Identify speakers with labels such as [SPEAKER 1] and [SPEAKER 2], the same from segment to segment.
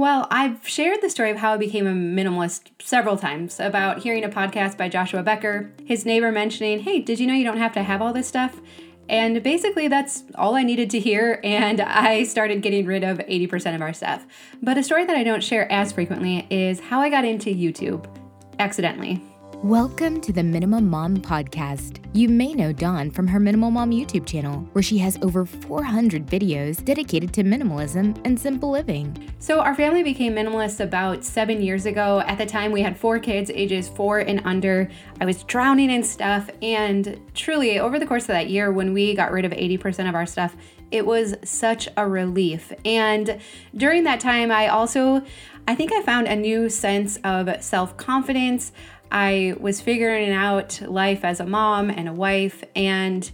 [SPEAKER 1] Well, I've shared the story of how I became a minimalist several times about hearing a podcast by Joshua Becker, his neighbor mentioning, Hey, did you know you don't have to have all this stuff? And basically, that's all I needed to hear, and I started getting rid of 80% of our stuff. But a story that I don't share as frequently is how I got into YouTube accidentally.
[SPEAKER 2] Welcome to the Minimal Mom Podcast. You may know Dawn from her Minimal Mom YouTube channel, where she has over 400 videos dedicated to minimalism and simple living.
[SPEAKER 1] So, our family became minimalist about seven years ago. At the time, we had four kids, ages four and under. I was drowning in stuff, and truly, over the course of that year, when we got rid of 80% of our stuff, it was such a relief. And during that time, I also I think I found a new sense of self confidence. I was figuring out life as a mom and a wife, and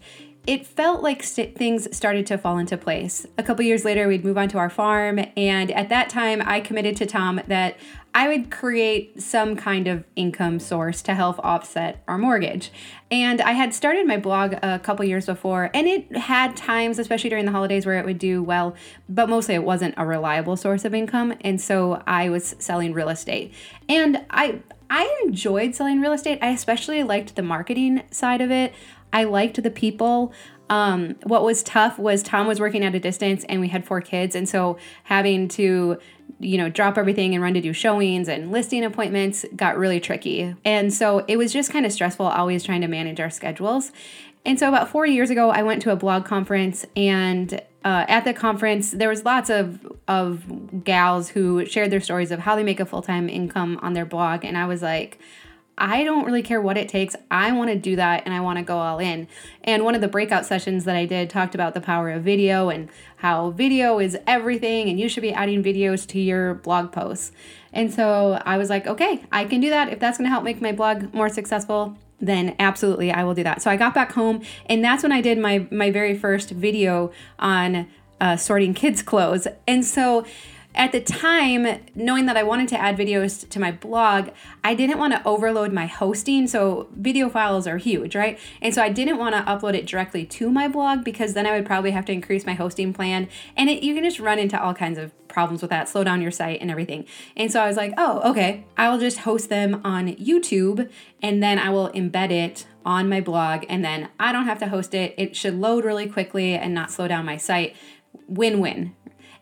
[SPEAKER 1] it felt like st- things started to fall into place. A couple years later, we'd move on to our farm, and at that time, I committed to Tom that I would create some kind of income source to help offset our mortgage. And I had started my blog a couple years before, and it had times, especially during the holidays, where it would do well, but mostly it wasn't a reliable source of income. And so I was selling real estate. And I I enjoyed selling real estate. I especially liked the marketing side of it. I liked the people. Um, what was tough was Tom was working at a distance and we had four kids. And so having to, you know, drop everything and run to do showings and listing appointments got really tricky. And so it was just kind of stressful always trying to manage our schedules. And so about four years ago, I went to a blog conference, and uh, at the conference, there was lots of of gals who shared their stories of how they make a full time income on their blog, and I was like. I don't really care what it takes. I want to do that and I want to go all in. And one of the breakout sessions that I did talked about the power of video and how video is everything and you should be adding videos to your blog posts. And so I was like, okay, I can do that. If that's going to help make my blog more successful, then absolutely I will do that. So I got back home and that's when I did my my very first video on uh, sorting kids clothes. And so at the time, knowing that I wanted to add videos to my blog, I didn't want to overload my hosting. So, video files are huge, right? And so, I didn't want to upload it directly to my blog because then I would probably have to increase my hosting plan. And it, you can just run into all kinds of problems with that, slow down your site and everything. And so, I was like, oh, okay, I will just host them on YouTube and then I will embed it on my blog. And then I don't have to host it. It should load really quickly and not slow down my site. Win win,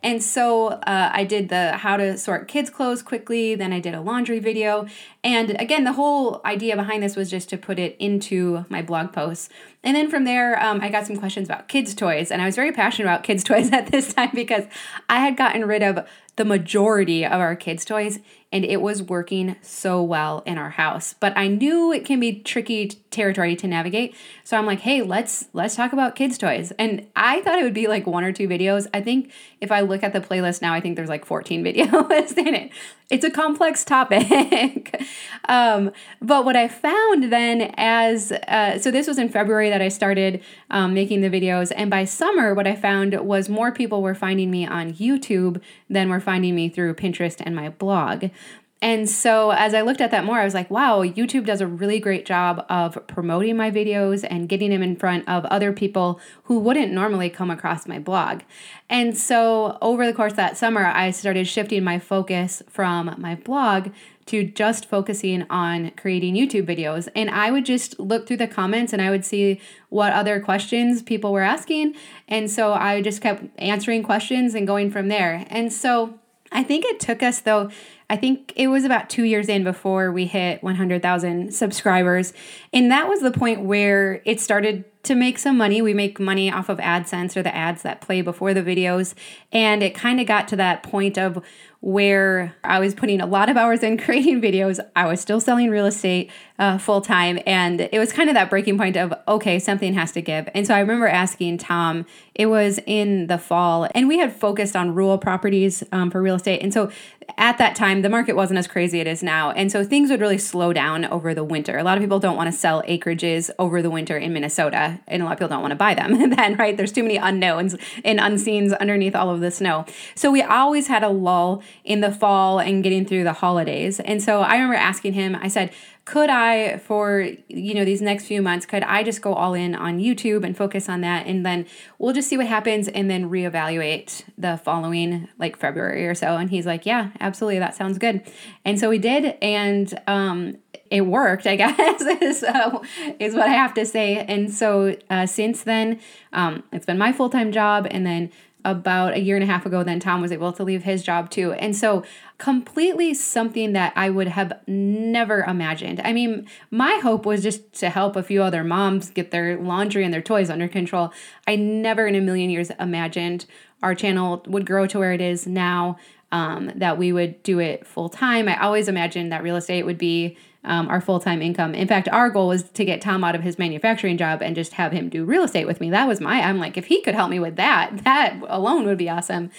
[SPEAKER 1] and so uh, I did the how to sort kids' clothes quickly, then I did a laundry video. And again, the whole idea behind this was just to put it into my blog posts. And then from there, um, I got some questions about kids' toys. And I was very passionate about kids' toys at this time because I had gotten rid of the majority of our kids' toys and it was working so well in our house. But I knew it can be tricky territory to navigate. So I'm like, "Hey, let's let's talk about kids toys." And I thought it would be like one or two videos. I think if I look at the playlist now, I think there's like 14 videos in it. It's a complex topic. um, but what I found then as uh, so this was in February that I started um, making the videos and by summer what I found was more people were finding me on YouTube than were finding me through Pinterest and my blog. And so as I looked at that more, I was like, wow, YouTube does a really great job of promoting my videos and getting them in front of other people who wouldn't normally come across my blog. And so over the course that summer, I started shifting my focus from my blog to just focusing on creating YouTube videos. And I would just look through the comments and I would see what other questions people were asking. And so I just kept answering questions and going from there. And so I think it took us, though, I think it was about two years in before we hit 100,000 subscribers. And that was the point where it started to make some money. We make money off of AdSense or the ads that play before the videos. And it kind of got to that point of where I was putting a lot of hours in creating videos. I was still selling real estate uh, full time. And it was kind of that breaking point of, okay, something has to give. And so I remember asking Tom, it was in the fall, and we had focused on rural properties um, for real estate. And so at that time, the market wasn't as crazy as it is now. And so things would really slow down over the winter. A lot of people don't want to sell acreages over the winter in Minnesota, and a lot of people don't want to buy them then, right? There's too many unknowns and unseens underneath all of the snow. So we always had a lull in the fall and getting through the holidays. And so I remember asking him, I said, could I, for you know these next few months, could I just go all in on YouTube and focus on that, and then we'll just see what happens, and then reevaluate the following like February or so. And he's like, yeah, absolutely, that sounds good. And so we did, and um, it worked, I guess, is, uh, is what I have to say. And so uh, since then, um, it's been my full time job. And then about a year and a half ago, then Tom was able to leave his job too. And so, completely something that I would have never imagined. I mean, my hope was just to help a few other moms get their laundry and their toys under control. I never in a million years imagined our channel would grow to where it is now, um, that we would do it full time. I always imagined that real estate would be um, our full time income. In fact, our goal was to get Tom out of his manufacturing job and just have him do real estate with me. That was my, I'm like, if he could help me with that, that alone would be awesome.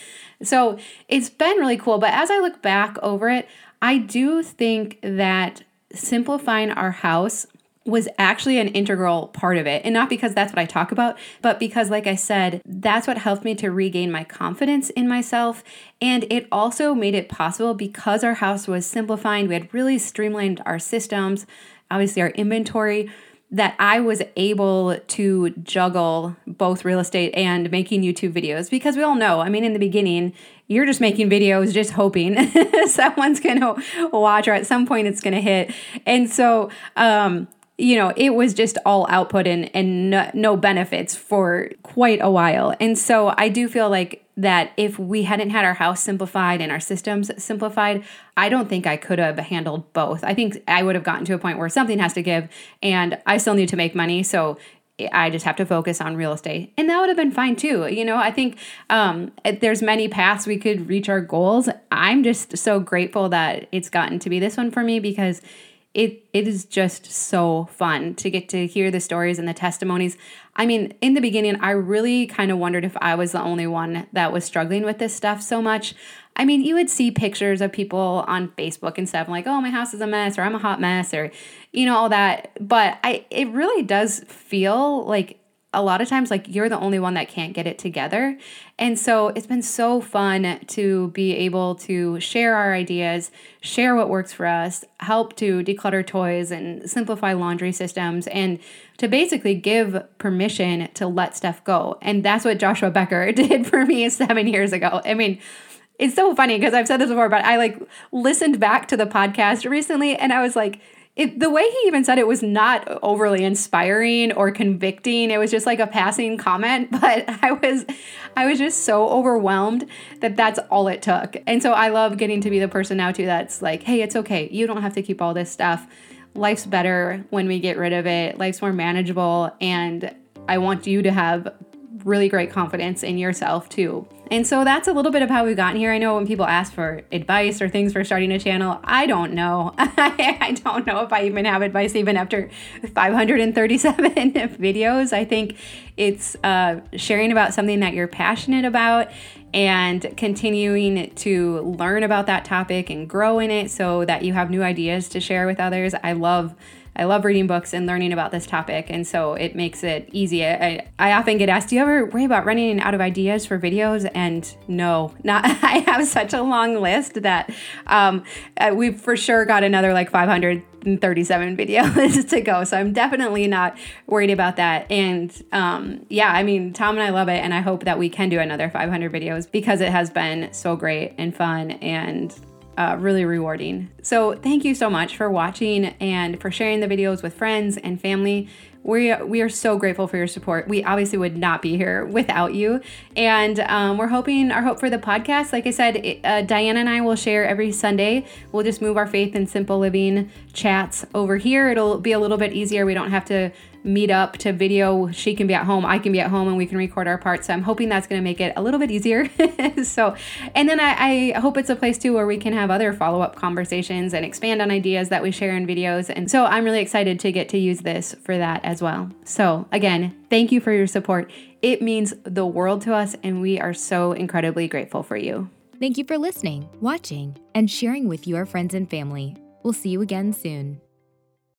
[SPEAKER 1] So it's been really cool. But as I look back over it, I do think that simplifying our house was actually an integral part of it. And not because that's what I talk about, but because, like I said, that's what helped me to regain my confidence in myself. And it also made it possible because our house was simplifying. We had really streamlined our systems, obviously, our inventory, that I was able to juggle both real estate and making YouTube videos. Because we all know, I mean, in the beginning, you're just making videos just hoping someone's gonna watch or at some point it's gonna hit and so um you know, it was just all output and, and no, no, benefits for quite a while. And so I do feel like that if we hadn't had our house simplified and our systems simplified, I don't think I could have handled both. I think I would have gotten to a point where something has to give and I still need to make money. So I just have to focus on real estate. And that would have been fine too. You know, I think um, there's many paths we could reach our goals. I'm just so grateful that it's gotten to be this one for me because it it is just so fun to get to hear the stories and the testimonies. I mean, in the beginning, I really kind of wondered if I was the only one that was struggling with this stuff so much. I mean, you would see pictures of people on Facebook and stuff like, "Oh, my house is a mess," or "I'm a hot mess," or you know all that. But I, it really does feel like a lot of times like you're the only one that can't get it together. And so it's been so fun to be able to share our ideas, share what works for us, help to declutter toys and simplify laundry systems and to basically give permission to let stuff go. And that's what Joshua Becker did for me 7 years ago. I mean, it's so funny because I've said this before, but I like listened back to the podcast recently and I was like, it, the way he even said it was not overly inspiring or convicting. It was just like a passing comment but i was i was just so overwhelmed that that's all it took. And so i love getting to be the person now too that's like hey it's okay. You don't have to keep all this stuff. Life's better when we get rid of it. Life's more manageable. And i want you to have really great confidence in yourself too. And so that's a little bit of how we've gotten here. I know when people ask for advice or things for starting a channel, I don't know. I don't know if I even have advice even after 537 videos. I think it's uh, sharing about something that you're passionate about and continuing to learn about that topic and grow in it so that you have new ideas to share with others. I love I love reading books and learning about this topic, and so it makes it easy. I, I often get asked, "Do you ever worry about running out of ideas for videos?" And no, not. I have such a long list that um, uh, we've for sure got another like 537 videos to go. So I'm definitely not worried about that. And um, yeah, I mean, Tom and I love it, and I hope that we can do another 500 videos because it has been so great and fun and uh, really rewarding. So, thank you so much for watching and for sharing the videos with friends and family. We, we are so grateful for your support. We obviously would not be here without you. And um, we're hoping, our hope for the podcast, like I said, uh, Diana and I will share every Sunday. We'll just move our faith and simple living chats over here. It'll be a little bit easier. We don't have to meet up to video. She can be at home, I can be at home, and we can record our parts. So I'm hoping that's going to make it a little bit easier. so, and then I, I hope it's a place too where we can have other follow up conversations and expand on ideas that we share in videos. And so I'm really excited to get to use this for that as well. So, again, thank you for your support. It means the world to us, and we are so incredibly grateful for you.
[SPEAKER 2] Thank you for listening, watching, and sharing with your friends and family. We'll see you again soon.